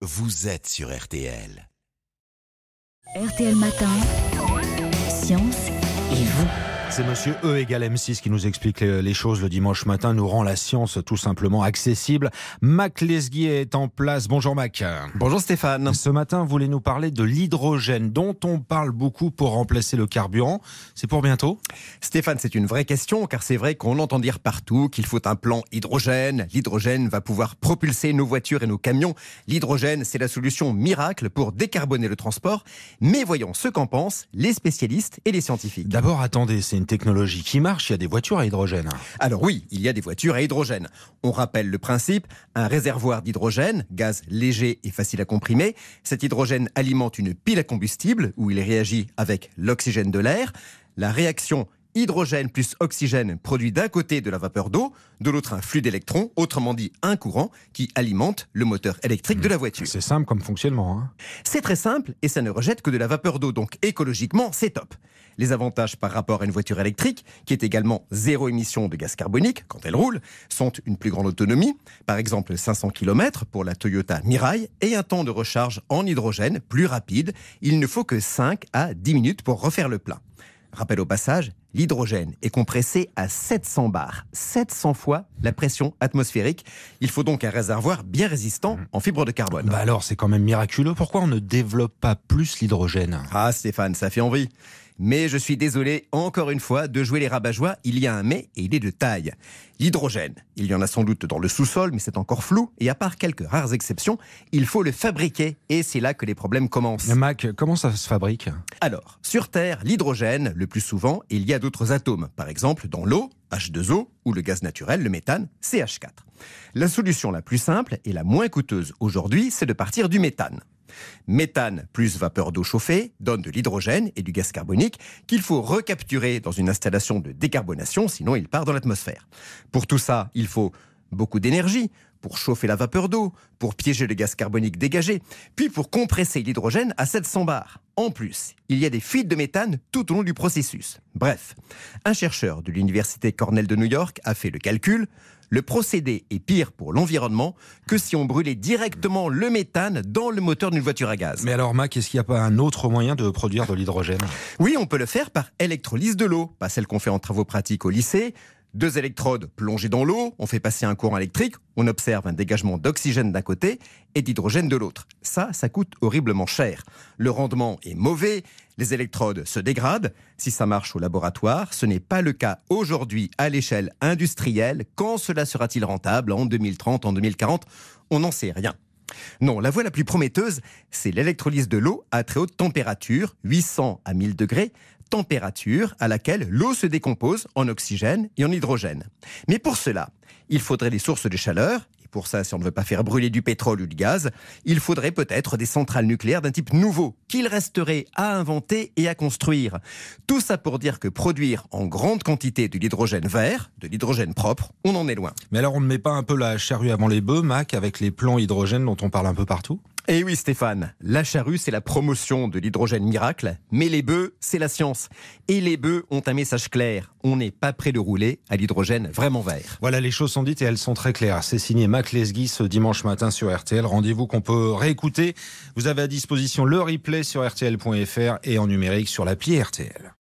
vous êtes sur RTL. RTL Matin, Science et vous. C'est monsieur E égale M6 qui nous explique les choses le dimanche matin, nous rend la science tout simplement accessible. Mac Lesguy est en place. Bonjour Mac. Bonjour Stéphane. Ce matin, vous voulez nous parler de l'hydrogène dont on parle beaucoup pour remplacer le carburant. C'est pour bientôt? Stéphane, c'est une vraie question car c'est vrai qu'on entend dire partout qu'il faut un plan hydrogène. L'hydrogène va pouvoir propulser nos voitures et nos camions. L'hydrogène, c'est la solution miracle pour décarboner le transport. Mais voyons ce qu'en pensent les spécialistes et les scientifiques. D'abord, attendez, c'est une technologie qui marche. Il y a des voitures à hydrogène. Alors oui, il y a des voitures à hydrogène. On rappelle le principe, un réservoir d'hydrogène, gaz léger et facile à comprimer. Cet hydrogène alimente une pile à combustible où il réagit avec l'oxygène de l'air. La réaction hydrogène plus oxygène produit d'un côté de la vapeur d'eau, de l'autre un flux d'électrons, autrement dit un courant qui alimente le moteur électrique de la voiture. C'est simple comme fonctionnement. hein. C'est très simple et ça ne rejette que de la vapeur d'eau, donc écologiquement, c'est top. Les avantages par rapport à une voiture électrique, qui est également zéro émission de gaz carbonique quand elle roule, sont une plus grande autonomie, par exemple 500 km pour la Toyota Mirai, et un temps de recharge en hydrogène plus rapide. Il ne faut que 5 à 10 minutes pour refaire le plein. Rappel au passage, l'hydrogène est compressé à 700 bars, 700 fois la pression atmosphérique. Il faut donc un réservoir bien résistant en fibre de carbone. Bah alors, c'est quand même miraculeux. Pourquoi on ne développe pas plus l'hydrogène? Ah Stéphane, ça fait envie. Mais je suis désolé, encore une fois, de jouer les rabat-joie. Il y a un mais et il est de taille. L'hydrogène, il y en a sans doute dans le sous-sol, mais c'est encore flou. Et à part quelques rares exceptions, il faut le fabriquer. Et c'est là que les problèmes commencent. Mac, comment ça se fabrique? Alors, sur Terre, l'hydrogène, le plus souvent, il y a d'autres atomes. Par exemple, dans l'eau, H2O, ou le gaz naturel, le méthane, CH4. La solution la plus simple et la moins coûteuse aujourd'hui, c'est de partir du méthane. Méthane plus vapeur d'eau chauffée donne de l'hydrogène et du gaz carbonique qu'il faut recapturer dans une installation de décarbonation, sinon il part dans l'atmosphère. Pour tout ça, il faut beaucoup d'énergie pour chauffer la vapeur d'eau, pour piéger le gaz carbonique dégagé, puis pour compresser l'hydrogène à 700 bars. En plus, il y a des fuites de méthane tout au long du processus. Bref, un chercheur de l'université Cornell de New York a fait le calcul. Le procédé est pire pour l'environnement que si on brûlait directement le méthane dans le moteur d'une voiture à gaz. Mais alors, Mac, est-ce qu'il n'y a pas un autre moyen de produire de l'hydrogène? Oui, on peut le faire par électrolyse de l'eau, pas celle qu'on fait en travaux pratiques au lycée. Deux électrodes plongées dans l'eau, on fait passer un courant électrique, on observe un dégagement d'oxygène d'un côté et d'hydrogène de l'autre. Ça, ça coûte horriblement cher. Le rendement est mauvais, les électrodes se dégradent. Si ça marche au laboratoire, ce n'est pas le cas aujourd'hui à l'échelle industrielle. Quand cela sera-t-il rentable En 2030, en 2040 On n'en sait rien. Non, la voie la plus prometteuse, c'est l'électrolyse de l'eau à très haute température, 800 à 1000 degrés, température à laquelle l'eau se décompose en oxygène et en hydrogène. Mais pour cela, il faudrait des sources de chaleur. Pour ça, si on ne veut pas faire brûler du pétrole ou du gaz, il faudrait peut-être des centrales nucléaires d'un type nouveau, qu'il resterait à inventer et à construire. Tout ça pour dire que produire en grande quantité de l'hydrogène vert, de l'hydrogène propre, on en est loin. Mais alors, on ne met pas un peu la charrue avant les bœufs, Mac, avec les plans hydrogène dont on parle un peu partout? Eh oui Stéphane, la charrue c'est la promotion de l'hydrogène miracle, mais les bœufs c'est la science. Et les bœufs ont un message clair, on n'est pas prêt de rouler à l'hydrogène vraiment vert. Voilà, les choses sont dites et elles sont très claires. C'est signé Mac Lesguy ce dimanche matin sur RTL. Rendez-vous qu'on peut réécouter. Vous avez à disposition le replay sur RTL.fr et en numérique sur l'appli RTL.